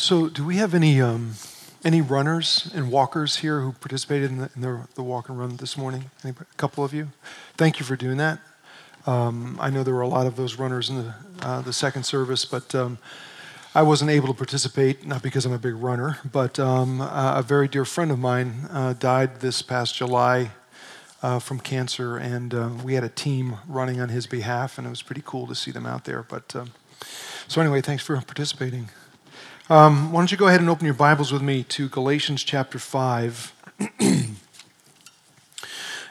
So, do we have any um, any runners and walkers here who participated in the, in the, the walk and run this morning? A couple of you. Thank you for doing that. Um, I know there were a lot of those runners in the uh, the second service, but um, I wasn't able to participate, not because I'm a big runner, but um, a very dear friend of mine uh, died this past July uh, from cancer, and uh, we had a team running on his behalf, and it was pretty cool to see them out there. But um, so anyway, thanks for participating. Um, why don't you go ahead and open your Bibles with me to Galatians chapter five. and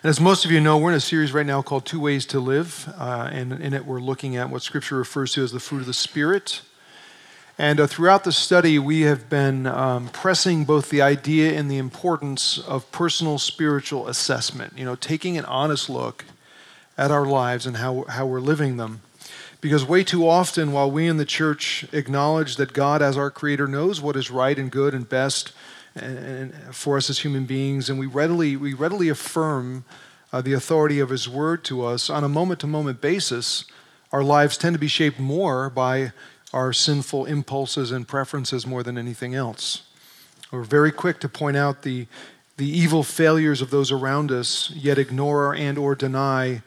as most of you know, we're in a series right now called Two Ways to Live, uh, and in it we're looking at what Scripture refers to as the fruit of the Spirit. And uh, throughout the study, we have been um, pressing both the idea and the importance of personal spiritual assessment, you know, taking an honest look at our lives and how, how we're living them. Because way too often, while we in the church acknowledge that God, as our Creator, knows what is right and good and best and, for us as human beings, and we readily, we readily affirm uh, the authority of His Word to us on a moment to moment basis, our lives tend to be shaped more by our sinful impulses and preferences more than anything else. We're very quick to point out the, the evil failures of those around us, yet ignore and or deny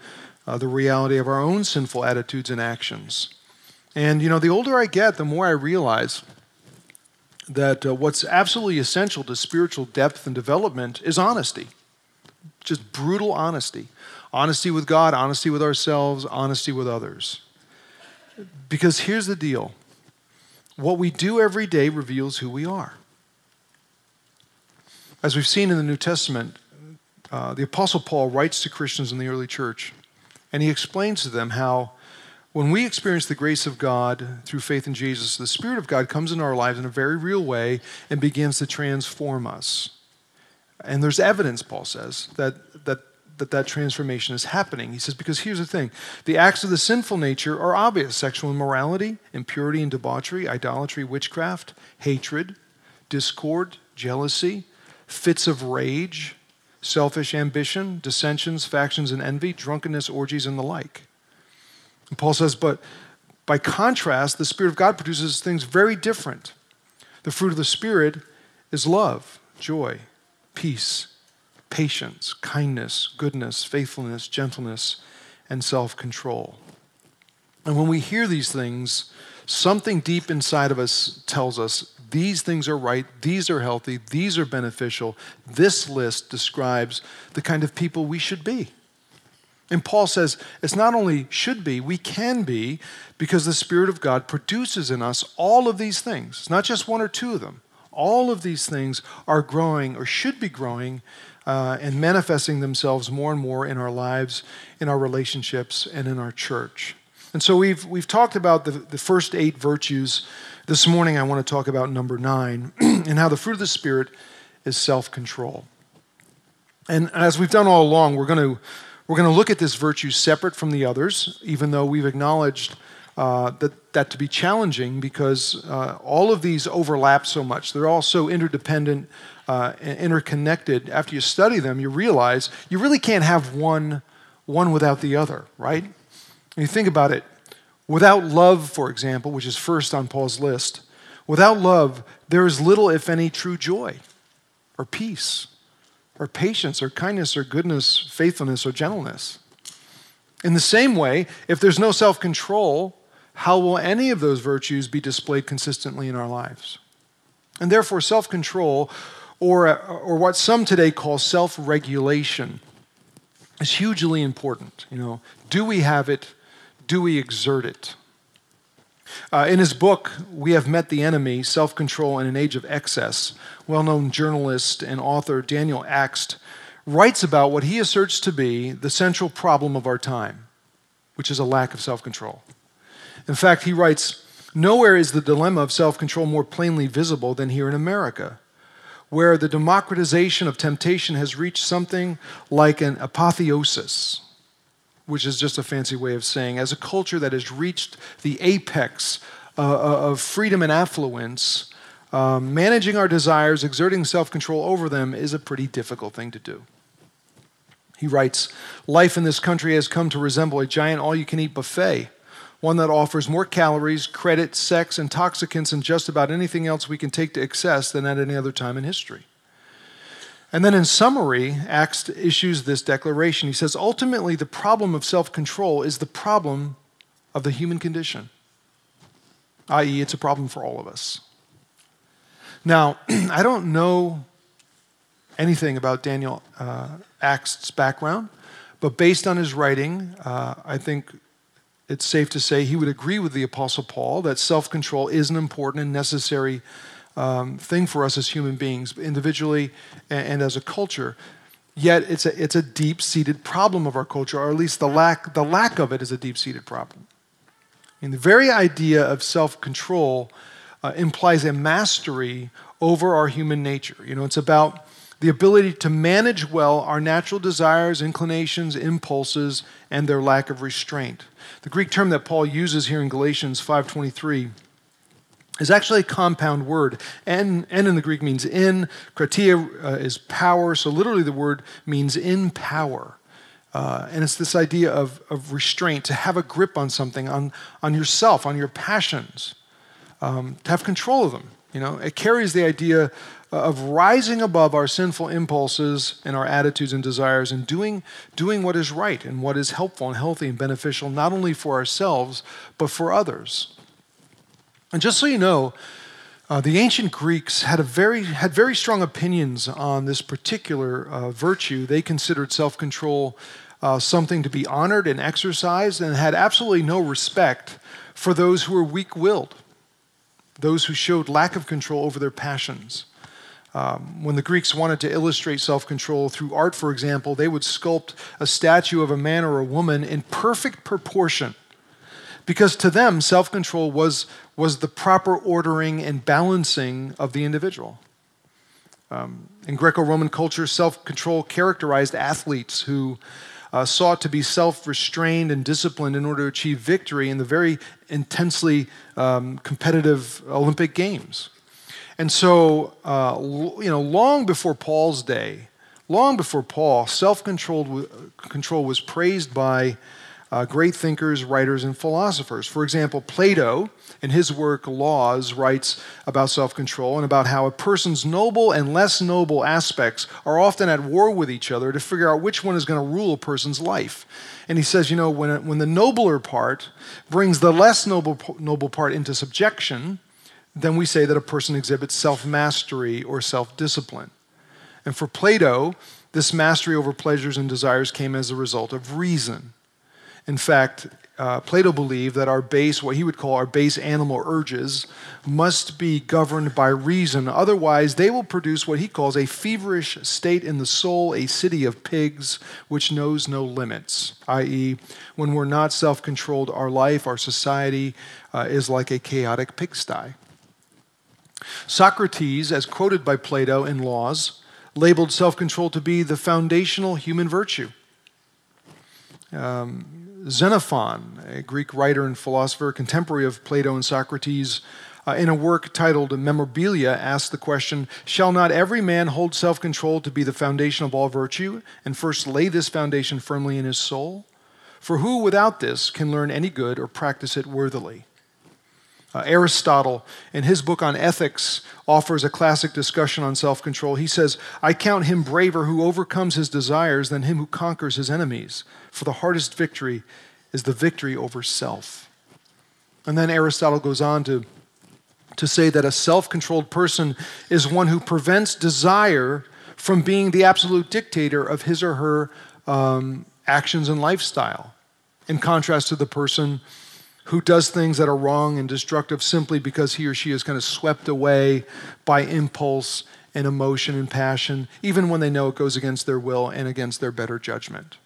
uh, the reality of our own sinful attitudes and actions. And, you know, the older I get, the more I realize that uh, what's absolutely essential to spiritual depth and development is honesty. Just brutal honesty. Honesty with God, honesty with ourselves, honesty with others. Because here's the deal what we do every day reveals who we are. As we've seen in the New Testament, uh, the Apostle Paul writes to Christians in the early church, and he explains to them how when we experience the grace of God through faith in Jesus, the Spirit of God comes into our lives in a very real way and begins to transform us. And there's evidence, Paul says, that, that that that transformation is happening. He says, because here's the thing the acts of the sinful nature are obvious sexual immorality, impurity and debauchery, idolatry, witchcraft, hatred, discord, jealousy, fits of rage, selfish ambition, dissensions, factions, and envy, drunkenness, orgies, and the like. And Paul says, but by contrast, the Spirit of God produces things very different. The fruit of the Spirit is love, joy, peace patience, kindness, goodness, faithfulness, gentleness, and self control. And when we hear these things, something deep inside of us tells us these things are right, these are healthy, these are beneficial. This list describes the kind of people we should be. And Paul says it's not only should be, we can be because the Spirit of God produces in us all of these things. It's not just one or two of them. All of these things are growing or should be growing uh, and manifesting themselves more and more in our lives, in our relationships, and in our church. And so we've, we've talked about the, the first eight virtues. This morning, I want to talk about number nine and how the fruit of the Spirit is self control. And as we've done all along, we're going to, we're going to look at this virtue separate from the others, even though we've acknowledged uh, that, that to be challenging because uh, all of these overlap so much. They're all so interdependent, uh, interconnected, after you study them, you realize you really can't have one, one without the other, right? When you think about it, without love, for example, which is first on Paul's list, without love, there is little, if any, true joy or peace or patience or kindness or goodness, faithfulness or gentleness. In the same way, if there's no self control, how will any of those virtues be displayed consistently in our lives? And therefore, self control or, or what some today call self regulation is hugely important. You know, do we have it? Do we exert it? Uh, in his book, We Have Met the Enemy Self Control in an Age of Excess, well known journalist and author Daniel Akst writes about what he asserts to be the central problem of our time, which is a lack of self control. In fact, he writes Nowhere is the dilemma of self control more plainly visible than here in America where the democratization of temptation has reached something like an apotheosis, which is just a fancy way of saying, as a culture that has reached the apex uh, uh of freedom and affluence, um, managing our desires, exerting self control over them is a pretty difficult thing to do. He writes Life in this country has come to resemble a giant all you can eat buffet one that offers more calories, credit, sex, intoxicants, and just about anything else we can take to excess than at any other time in history. And then in summary, Akst issues this declaration. He says, ultimately, the problem of self control is the problem of the human condition, i.e., it's a problem for all of us. Now, I don't know anything about Daniel uh, Akst's background, but based on his writing, uh, I think it's safe to say he would agree with the Apostle Paul that self control is an important and necessary um, thing for us as human beings, individually and, and as a culture. Yet it's a, it's a deep seated problem of our culture, or at least the lack, the lack of it is a deep seated problem. And the very idea of self control uh, implies a mastery over our human nature. You know, it's about the ability to manage well our natural desires, inclinations, impulses, and their lack of restraint. The Greek term that Paul uses here in Galatians 5:23 is actually a compound word. And in the Greek means in. Kratia uh, is power. So literally the word means in power. Uh, and it's this idea of, of restraint, to have a grip on something, on, on yourself, on your passions, um, to have control of them. You know, it carries the idea of rising above our sinful impulses and our attitudes and desires and doing, doing what is right and what is helpful and healthy and beneficial, not only for ourselves, but for others. And just so you know, uh, the ancient Greeks had, a very, had very strong opinions on this particular uh, virtue. They considered self control uh, something to be honored and exercised and had absolutely no respect for those who were weak willed, those who showed lack of control over their passions. Um, when the Greeks wanted to illustrate self control through art, for example, they would sculpt a statue of a man or a woman in perfect proportion. Because to them, self control was, was the proper ordering and balancing of the individual. Um, in Greco Roman culture, self control characterized athletes who uh, sought to be self restrained and disciplined in order to achieve victory in the very intensely um, competitive Olympic Games. And so, uh, you know, long before Paul's day, long before Paul, self control was praised by uh, great thinkers, writers, and philosophers. For example, Plato, in his work Laws, writes about self control and about how a person's noble and less noble aspects are often at war with each other to figure out which one is going to rule a person's life. And he says, you know, when, when the nobler part brings the less noble, noble part into subjection, then we say that a person exhibits self mastery or self discipline. And for Plato, this mastery over pleasures and desires came as a result of reason. In fact, uh, Plato believed that our base, what he would call our base animal urges, must be governed by reason. Otherwise, they will produce what he calls a feverish state in the soul, a city of pigs, which knows no limits. I.e., when we're not self controlled, our life, our society uh, is like a chaotic pigsty. Socrates, as quoted by Plato in Laws, labeled self control to be the foundational human virtue. Um, Xenophon, a Greek writer and philosopher, contemporary of Plato and Socrates, uh, in a work titled Memorabilia, asked the question Shall not every man hold self control to be the foundation of all virtue, and first lay this foundation firmly in his soul? For who without this can learn any good or practice it worthily? Uh, Aristotle, in his book on ethics, offers a classic discussion on self control. He says, I count him braver who overcomes his desires than him who conquers his enemies, for the hardest victory is the victory over self. And then Aristotle goes on to, to say that a self controlled person is one who prevents desire from being the absolute dictator of his or her um, actions and lifestyle, in contrast to the person who does things that are wrong and destructive simply because he or she is kind of swept away by impulse and emotion and passion, even when they know it goes against their will and against their better judgment.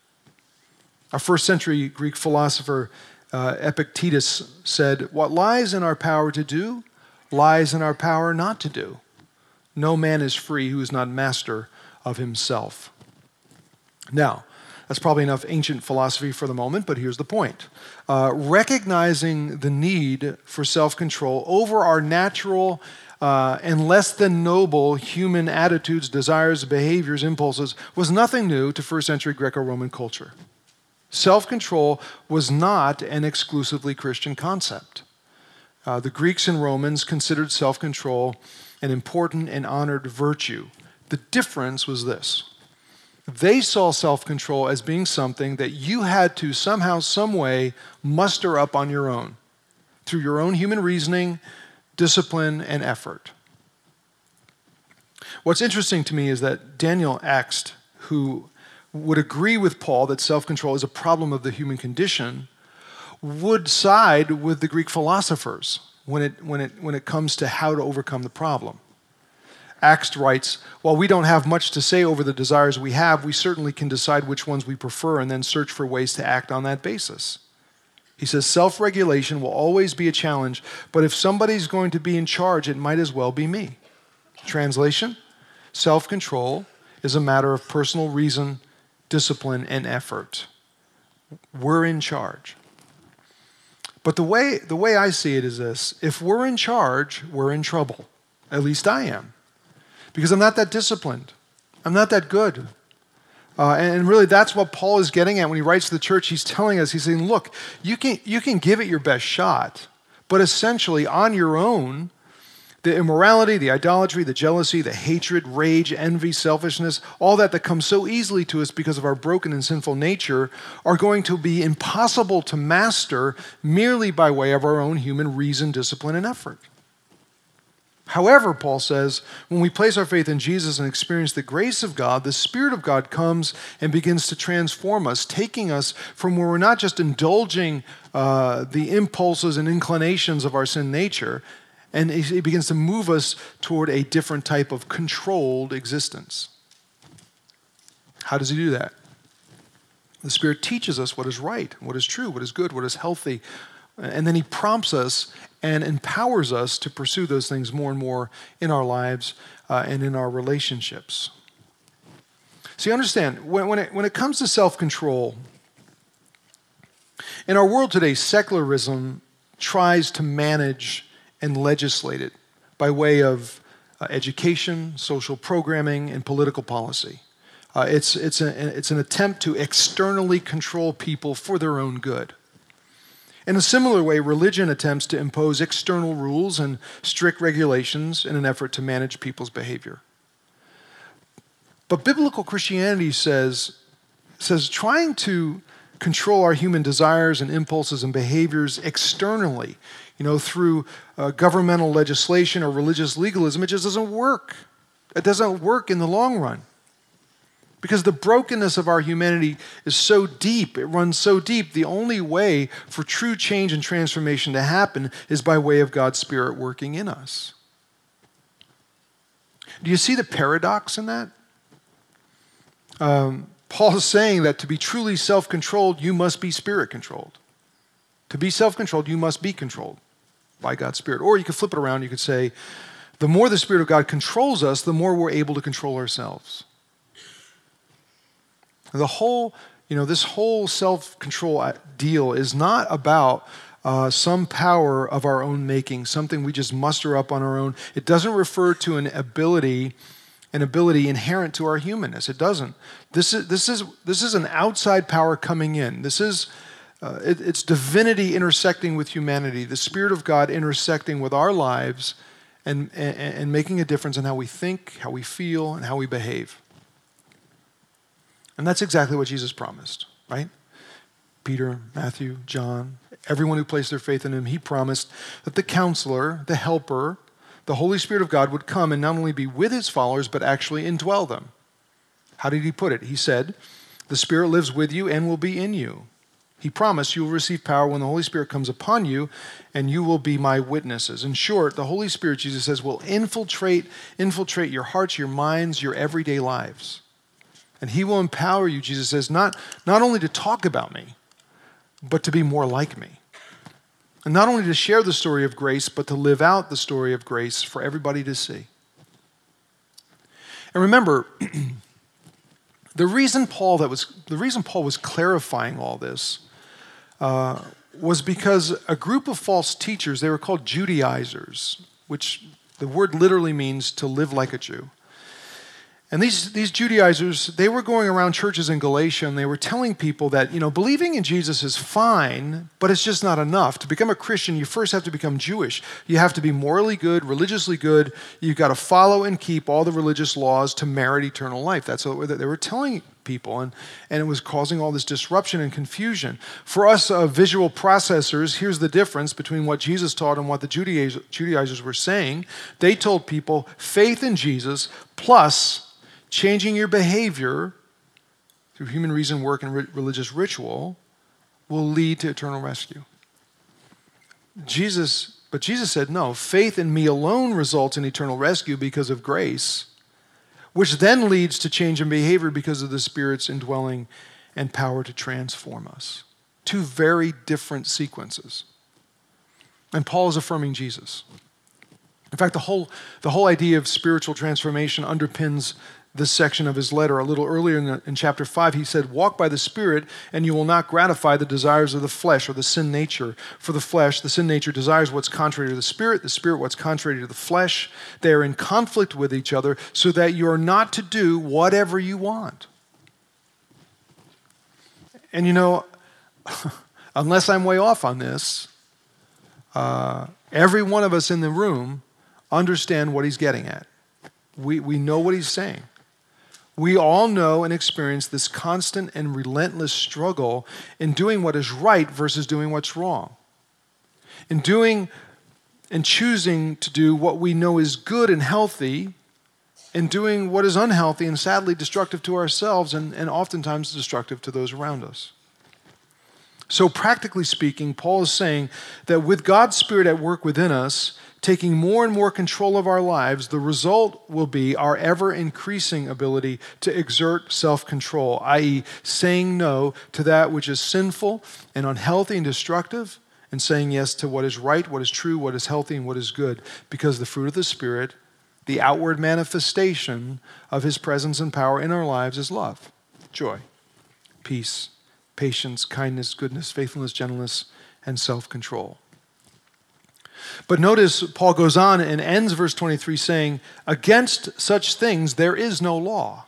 A first century Greek philosopher, uh, Epictetus, said, What lies in our power to do lies in our power not to do. No man is free who is not master of himself. Now, that's probably enough ancient philosophy for the moment, but here's the point. Uh, recognizing the need for self control over our natural uh, and less than noble human attitudes, desires, behaviors, impulses was nothing new to first century Greco Roman culture. Self control was not an exclusively Christian concept. Uh, the Greeks and Romans considered self control an important and honored virtue. The difference was this they saw self control as being something that you had to somehow, some way muster up on your own through your own human reasoning, discipline, and effort. What's interesting to me is that Daniel Akst, who would agree with Paul that self control is a problem of the human condition, would side with the Greek philosophers when it, when it, when it comes to how to overcome the problem. Akst writes, While we don't have much to say over the desires we have, we certainly can decide which ones we prefer and then search for ways to act on that basis. He says self regulation will always be a challenge, but if somebody's going to be in charge, it might as well be me. Translation Self control is a matter of personal reason, discipline, and effort. We're in charge. But the way, the way I see it is this if we're in charge, we're in trouble. At least I am. Because I'm not that disciplined, I'm not that good. Uh, and really, that's what Paul is getting at when he writes to the church. He's telling us, he's saying, look, you can, you can give it your best shot, but essentially, on your own, the immorality, the idolatry, the jealousy, the hatred, rage, envy, selfishness, all that that comes so easily to us because of our broken and sinful nature are going to be impossible to master merely by way of our own human reason, discipline, and effort. However, Paul says, when we place our faith in Jesus and experience the grace of God, the Spirit of God comes and begins to transform us, taking us from where we're not just indulging uh, the impulses and inclinations of our sin nature, and he begins to move us toward a different type of controlled existence. How does he do that? The Spirit teaches us what is right, what is true, what is good, what is healthy, and then he prompts us and empowers us to pursue those things more and more in our lives uh, and in our relationships. So you understand, when, when, it, when it comes to self control, in our world today, secularism tries to manage and legislate it by way of uh, education, social programming, and political policy. Uh, it's, it's, a, it's an attempt to externally control people for their own good. In a similar way, religion attempts to impose external rules and strict regulations in an effort to manage people's behavior. But biblical Christianity says, says trying to control our human desires and impulses and behaviors externally you know, through uh, governmental legislation or religious legalism, it just doesn't work. It doesn't work in the long run. Because the brokenness of our humanity is so deep, it runs so deep, the only way for true change and transformation to happen is by way of God's Spirit working in us. Do you see the paradox in that? Um, Paul is saying that to be truly self controlled, you must be spirit controlled. To be self controlled, you must be controlled by God's Spirit. Or you could flip it around, you could say, the more the Spirit of God controls us, the more we're able to control ourselves. The whole, you know, this whole self control deal is not about uh, some power of our own making, something we just muster up on our own. It doesn't refer to an ability an ability inherent to our humanness. It doesn't. This is, this is, this is an outside power coming in. This is uh, it, it's divinity intersecting with humanity, the Spirit of God intersecting with our lives and, and, and making a difference in how we think, how we feel, and how we behave. And that's exactly what Jesus promised, right? Peter, Matthew, John, everyone who placed their faith in him, he promised that the counselor, the helper, the Holy Spirit of God would come and not only be with his followers, but actually indwell them. How did he put it? He said, The Spirit lives with you and will be in you. He promised you will receive power when the Holy Spirit comes upon you, and you will be my witnesses. In short, the Holy Spirit, Jesus says, will infiltrate, infiltrate your hearts, your minds, your everyday lives. And he will empower you, Jesus says, not, not only to talk about me, but to be more like me. And not only to share the story of grace, but to live out the story of grace for everybody to see. And remember, the reason Paul that was the reason Paul was clarifying all this uh, was because a group of false teachers, they were called Judaizers, which the word literally means to live like a Jew. And these, these Judaizers, they were going around churches in Galatia and they were telling people that, you know, believing in Jesus is fine, but it's just not enough. To become a Christian, you first have to become Jewish. You have to be morally good, religiously good. You've got to follow and keep all the religious laws to merit eternal life. That's what they were telling people. And, and it was causing all this disruption and confusion. For us uh, visual processors, here's the difference between what Jesus taught and what the Judaizers were saying. They told people faith in Jesus plus changing your behavior through human reason, work, and re- religious ritual will lead to eternal rescue. Jesus, but Jesus said, no, faith in me alone results in eternal rescue because of grace, which then leads to change in behavior because of the Spirit's indwelling and power to transform us. Two very different sequences. And Paul is affirming Jesus. In fact, the whole, the whole idea of spiritual transformation underpins this section of his letter. A little earlier in, the, in, chapter 5, he said, Walk by the Spirit, and you will not gratify the desires of the flesh or the sin nature. For the flesh, the sin nature desires what's contrary to the Spirit, the Spirit what's contrary to the flesh. They are in conflict with each other, so that you are not to do whatever you want. And you know, unless I'm way off on this, uh, every one of us in the room understand what he's getting at. We, we know what he's saying. We all know and experience this constant and relentless struggle in doing what is right versus doing what's wrong. In doing and choosing to do what we know is good and healthy, and doing what is unhealthy and sadly destructive to ourselves and, and oftentimes destructive to those around us. So, practically speaking, Paul is saying that with God's Spirit at work within us, taking more and more control of our lives, the result will be our ever increasing ability to exert self control, i.e., saying no to that which is sinful and unhealthy and destructive, and saying yes to what is right, what is true, what is healthy, and what is good. Because the fruit of the Spirit, the outward manifestation of His presence and power in our lives, is love, joy, peace, patience, kindness, goodness, faithfulness, gentleness, and self control. But notice Paul goes on and ends verse 23 saying, Against such things there is no law.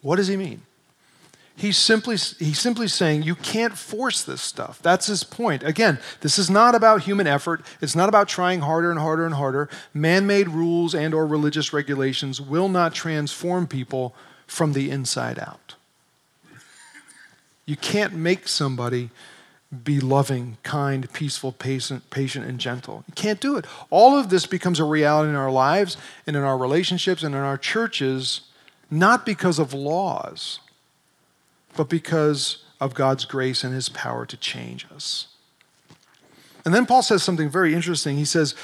What does he mean? He's simply, he's simply saying you can't force this stuff. That's his point. Again, this is not about human effort. It's not about trying harder and harder and harder. Man-made rules and or religious regulations will not transform people from the inside out. You can't make somebody be loving, kind, peaceful, patient, patient, and gentle. You can't do it. All of this becomes a reality in our lives and in our relationships and in our churches, not because of laws, but because of God's grace and His power to change us. And then Paul says something very interesting. He says,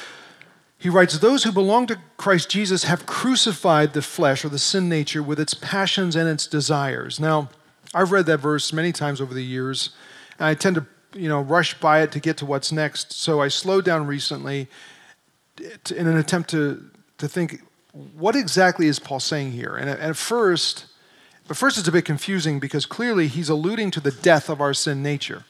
he writes, Those who belong to Christ Jesus have crucified the flesh or the sin nature with its passions and its desires. Now, I've read that verse many times over the years, and I tend to you know, rush by it to get to what's next. So I slowed down recently in an attempt to, to think, what exactly is Paul saying here? And at, first, but first it's a bit confusing because clearly he's alluding to the death of our sin nature.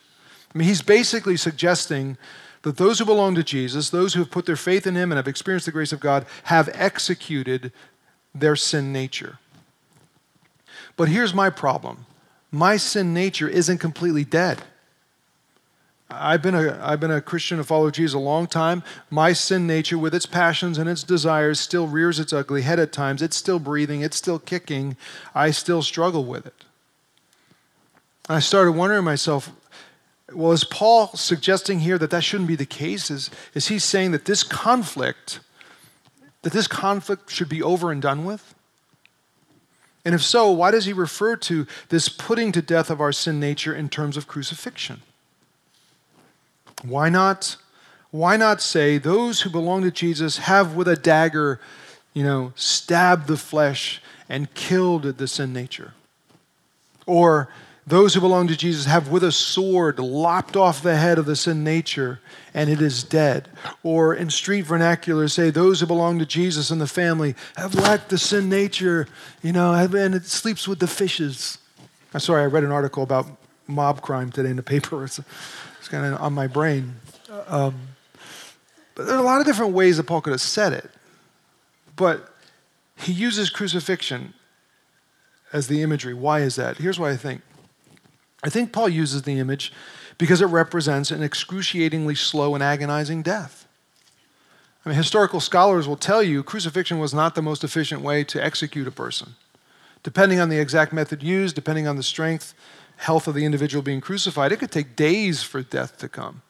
I mean, he's basically suggesting that those who belong to Jesus, those who have put their faith in him and have experienced the grace of God, have executed their sin nature. But here's my problem my sin nature isn't completely dead. I've been, a, I've been a Christian, a follower of Jesus a long time. My sin nature, with its passions and its desires, still rears its ugly head at times. It's still breathing, it's still kicking. I still struggle with it. I started wondering myself, well, is Paul suggesting here that that shouldn't be the case? Is, is he saying that this conflict, that this conflict should be over and done with? And if so, why does he refer to this putting to death of our sin nature in terms of crucifixion? Why not? Why not say those who belong to Jesus have with a dagger, you know, stabbed the flesh and killed the sin nature? Or those who belong to Jesus have with a sword lopped off the head of the sin nature and it is dead. Or in street vernacular, say those who belong to Jesus and the family have lacked the sin nature, you know, and it sleeps with the fishes. I'm sorry, I read an article about mob crime today in the paper. It's, kind of on my brain. Um, but there are a lot of different ways that Paul could have said it. But he uses crucifixion. as the imagery. Why is that? Here's what I think. I think Paul uses the image because it represents an excruciatingly slow and agonizing death. I mean, historical scholars will tell you crucifixion was not the most efficient way to execute a person. Depending on the exact method used, depending on the strength, health of the individual being crucified, it could take days for death to come.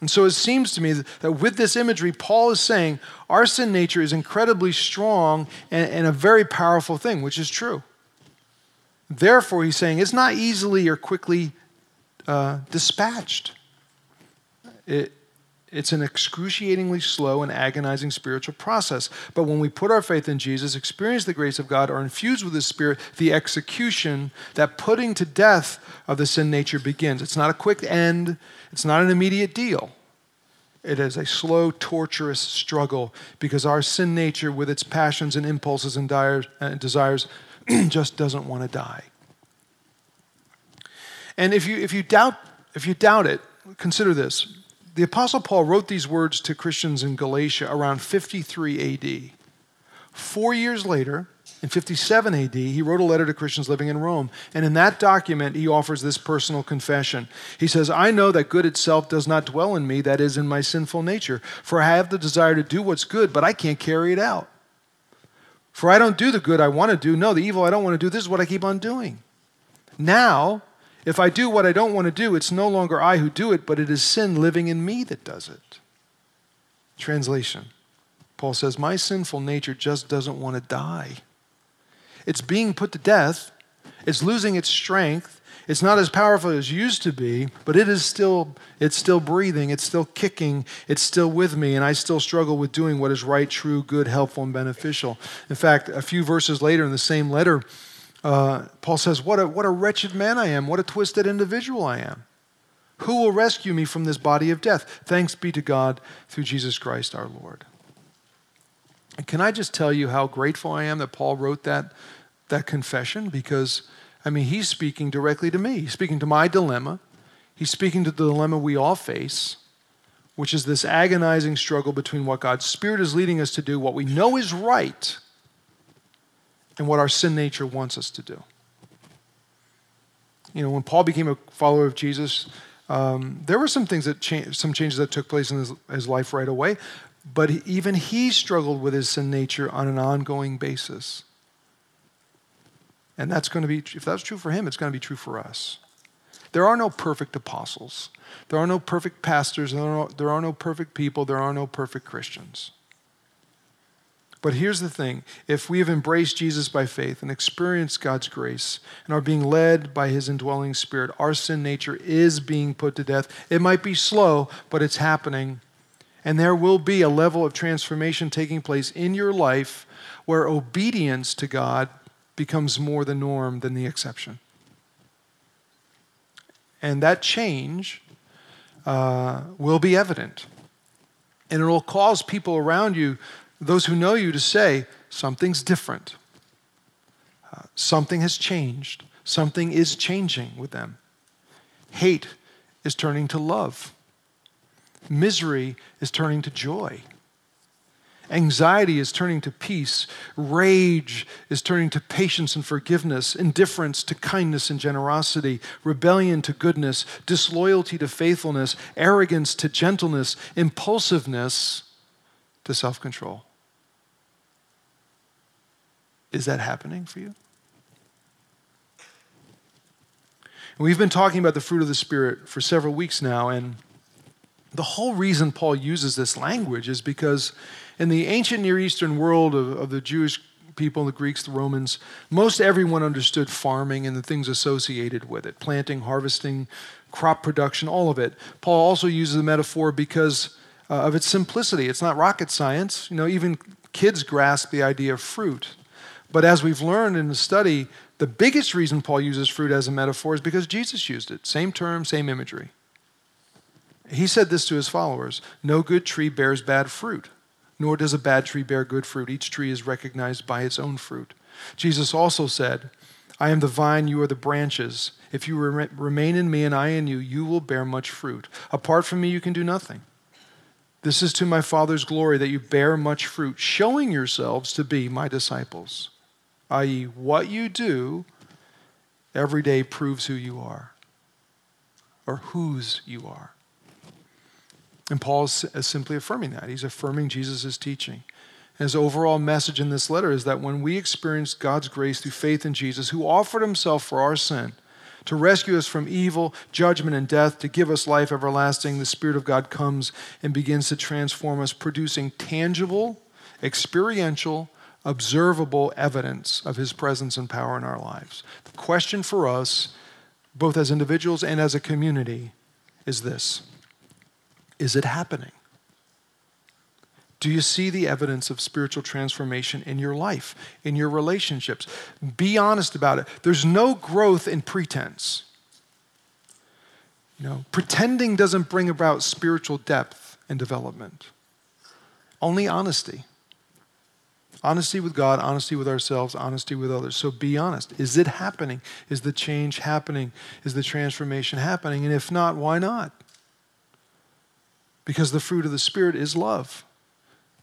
And so it seems to me that with this imagery, Paul is saying our sin nature is incredibly strong and, and, a very powerful thing, which is true. Therefore, he's saying it's not easily or quickly uh, dispatched. It, it's an excruciatingly slow and agonizing spiritual process. But when we put our faith in Jesus, experience the grace of God, are infused with His Spirit, the execution, that putting to death of the sin nature begins. It's not a quick end, it's not an immediate deal. It is a slow, torturous struggle because our sin nature, with its passions and impulses and uh, desires, just doesn't want to die. And if you, if you, doubt, if you doubt it, consider this the Apostle Paul wrote these words to Christians in Galatia around 53 AD. Four years later, in 57 AD, he wrote a letter to Christians living in Rome. And in that document, he offers this personal confession. He says, I know that good itself does not dwell in me, that is, in my sinful nature. For I have the desire to do what's good, but I can't carry it out. For I don't do the good I want to do. No, the evil I don't want to do, this is what I keep on doing. Now, if I do what I don't want to do, it's no longer I who do it, but it is sin living in me that does it. Translation Paul says, My sinful nature just doesn't want to die. It's being put to death, it's losing its strength. It's not as powerful as it used to be, but it is still it's still breathing, it's still kicking, it's still with me, and I still struggle with doing what is right, true, good, helpful, and beneficial. In fact, a few verses later in the same letter, uh, Paul says, what a, what a wretched man I am. What a twisted individual I am. Who will rescue me from this body of death? Thanks be to God through Jesus Christ our Lord. And can I just tell you how grateful I am that Paul wrote that, that confession? Because, I mean, he's speaking directly to me. He's speaking to my dilemma. He's speaking to the dilemma we all face, which is this agonizing struggle between what God's Spirit is leading us to do, what we know is right, and what our sin nature wants us to do. You know, when Paul became a follower of Jesus, um, there were some things that some changes that took place in his, his life right away, but he, even he struggled with his sin nature on an ongoing basis. And that's going to be, if that's true for him, it's going to be true for us. There are no perfect apostles. There are no perfect pastors. There are no, there are no perfect people. There are no perfect Christians. But here's the thing if we have embraced Jesus by faith and experienced God's grace and are being led by his indwelling spirit, our sin nature is being put to death. It might be slow, but it's happening. And there will be a level of transformation taking place in your life where obedience to God becomes more the norm than the exception. And that change uh, will be evident. And it will cause people around you those who know you to say, something's different. Uh, something has changed. Something is changing with them. Hate is turning to love. Misery is turning to joy. Anxiety is turning to peace. Rage is turning to patience and forgiveness. Indifference to kindness and generosity. Rebellion to goodness. Disloyalty to faithfulness. Arrogance to gentleness. Impulsiveness to self control. Is that happening for you? We've been talking about the fruit of the Spirit for several weeks now, and the whole reason Paul uses this language is because in the ancient Near Eastern world of, of the Jewish people, the Greeks, the Romans, most everyone understood farming and the things associated with it planting, harvesting, crop production, all of it. Paul also uses the metaphor because uh, of its simplicity. It's not rocket science. You know, even kids grasp the idea of fruit. But as we've learned in the study, the biggest reason Paul uses fruit as a metaphor is because Jesus used it. Same term, same imagery. He said this to his followers No good tree bears bad fruit, nor does a bad tree bear good fruit. Each tree is recognized by its own fruit. Jesus also said, I am the vine, you are the branches. If you remain in me and I in you, you will bear much fruit. Apart from me, you can do nothing. This is to my Father's glory that you bear much fruit, showing yourselves to be my disciples. i.e., what you do every day proves who you are or whose you are. And Paul is simply affirming that. He's affirming Jesus' teaching. His overall message in this letter is that when we experience God's grace through faith in Jesus, who offered himself for our sin, to rescue us from evil, judgment, and death, to give us life everlasting, the Spirit of God comes and begins to transform us, producing tangible, experiential, observable evidence of His presence and power in our lives. The question for us, both as individuals and as a community, is this Is it happening? Do you see the evidence of spiritual transformation in your life, in your relationships? Be honest about it. There's no growth in pretense. You know, pretending doesn't bring about spiritual depth and development. Only honesty. Honesty with God, honesty with ourselves, honesty with others. So be honest. Is it happening? Is the change happening? Is the transformation happening? And if not, why not? Because the fruit of the Spirit is love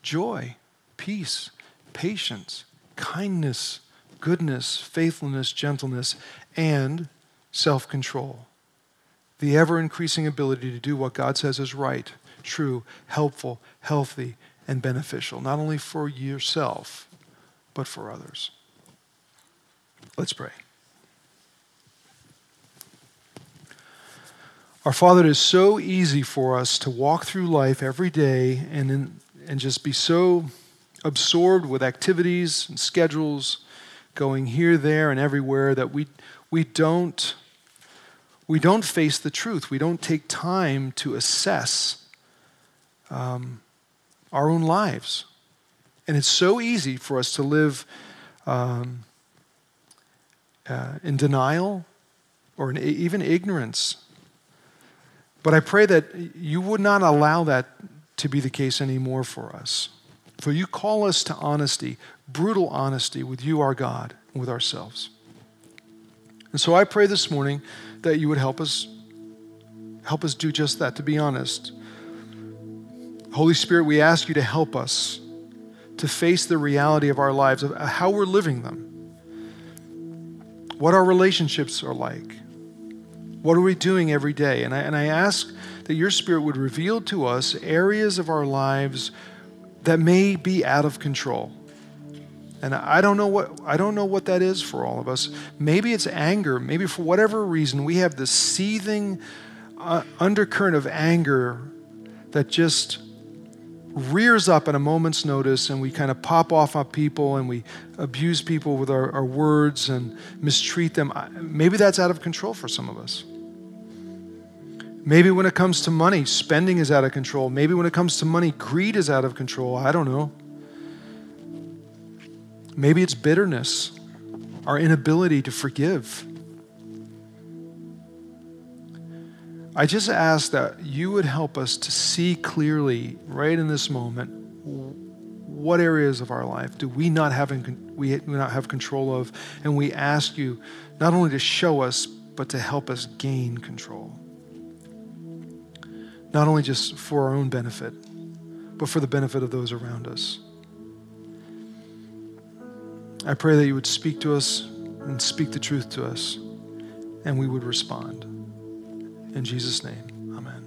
joy, peace, patience, kindness, goodness, faithfulness, gentleness, and self control. The ever increasing ability to do what God says is right, true, helpful, healthy, and beneficial, not only for yourself, but for others. Let's pray. Our Father, it is so easy for us to walk through life every day and in and just be so absorbed with activities and schedules going here, there, and everywhere that we, we, don't, we don't face the truth. We don't take time to assess um, our own lives. And it's so easy for us to live um, uh, in denial or in even ignorance. But I pray that you would not allow that to be the case anymore for us. For you call us to honesty, brutal honesty with you, our God, and with ourselves. And so I pray this morning that you would help us help us do just that, to be honest. Holy Spirit, we ask you to help us to face the reality of our lives, of how we're living them, what our relationships are like, what are we doing every day. And I, and I ask that your Spirit would reveal to us areas of our lives that may be out of control. And I don't know what I don't know what that is for all of us. Maybe it's anger. Maybe for whatever reason we have this seething uh, undercurrent of anger that just rears up at a moment's notice and we kind of pop off on people and we abuse people with our, our words and mistreat them. Maybe that's out of control for some of us. Maybe when it comes to money, spending is out of control. Maybe when it comes to money, greed is out of control. I don't know. Maybe it's bitterness, our inability to forgive. I just ask that you would help us to see clearly, right in this moment, what areas of our life do we not have in, we not have control of, and we ask you not only to show us, but to help us gain control not only just for our own benefit, but for the benefit of those around us. I pray that you would speak to us and speak the truth to us, and we would respond. In Jesus' name, amen.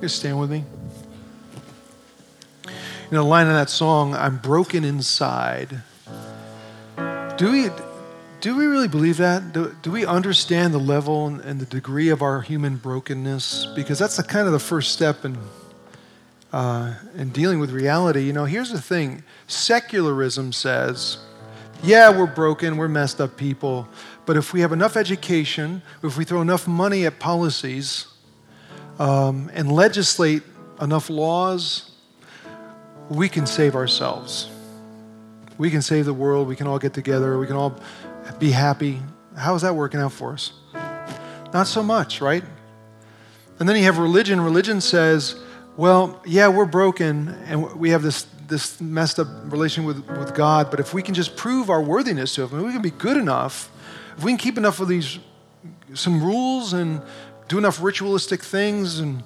You stand with me. You know, the line of that song, I'm broken inside. Do we do we really believe that? Do, do we understand the level and, and, the degree of our human brokenness? Because that's the kind of the first step in, uh, in dealing with reality. You know, here's the thing secularism says, yeah, we're broken, we're messed up people, but if we have enough education, if we throw enough money at policies um, and legislate enough laws, we can save ourselves. We can save the world. We can all get together. We can all be happy. How is that working out for us? Not so much, right? And then you have religion. Religion says, well, yeah, we're broken and we have this, this messed up relation with, with God, but if we can just prove our worthiness to Him, we can be good enough, if we can keep enough of these, some rules and do enough ritualistic things and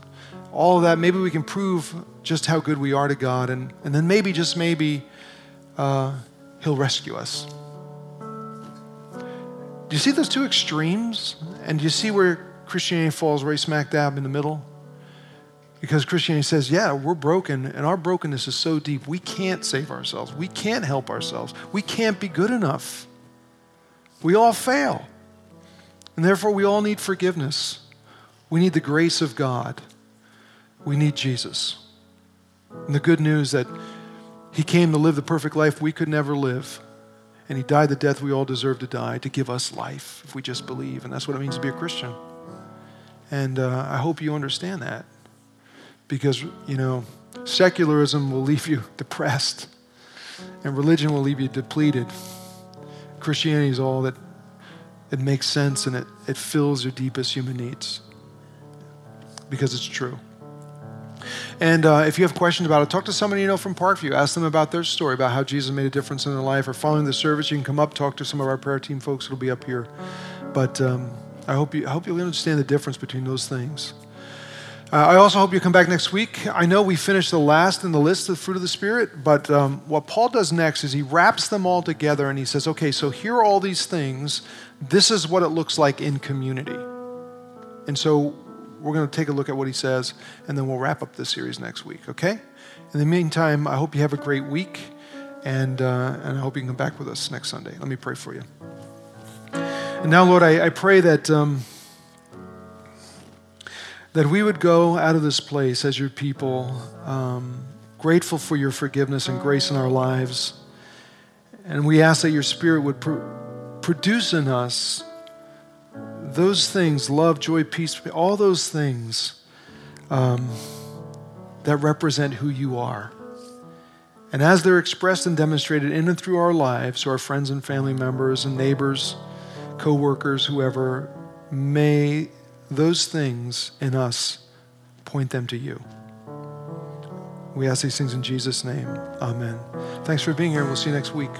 all of that, maybe we can prove just how good we are to God, and, and then maybe, just maybe, uh, He'll rescue us. Do you see those two extremes? And do you see where Christianity falls right smack dab in the middle? Because Christianity says, yeah, we're broken, and our brokenness is so deep, we can't save ourselves. We can't help ourselves. We can't be good enough. We all fail. And therefore, we all need forgiveness. We need the grace of God. We need Jesus. And the good news that He came to live the perfect life we could never live and he died the death we all deserve to die to give us life if we just believe. And that's what it means to be a Christian. And uh, I hope you understand that because, you know, secularism will leave you depressed and religion will leave you depleted. Christianity is all that it makes sense and it, it fills your deepest human needs because it's true. And uh, if you have questions about it, talk to somebody you know from Parkview. Ask them about their story, about how Jesus made a difference in their life. Or following the service, you can come up, talk to some of our prayer team folks. It'll be up here. But um, I hope you I hope you'll understand the difference between those things. Uh, I also hope you come back next week. I know we finished the last in the list of the fruit of the Spirit, but um, what Paul does next is he wraps them all together and he says, okay, so here are all these things. This is what it looks like in community. And so we're going to take a look at what he says, and then we'll wrap up this series next week, okay? In the meantime, I hope you have a great week, and, uh, and I hope you can come back with us next Sunday. Let me pray for you. And now, Lord, I, I pray that, um, that we would go out of this place as your people, um, grateful for your forgiveness and grace in our lives. And we ask that your Spirit would pr- produce in us those things love, joy, peace, all those things um, that represent who you are. And as they're expressed and demonstrated in and through our lives, to our friends and family members and neighbors, co workers, whoever, may those things in us point them to you. We ask these things in Jesus' name. Amen. Thanks for being here. We'll see you next week.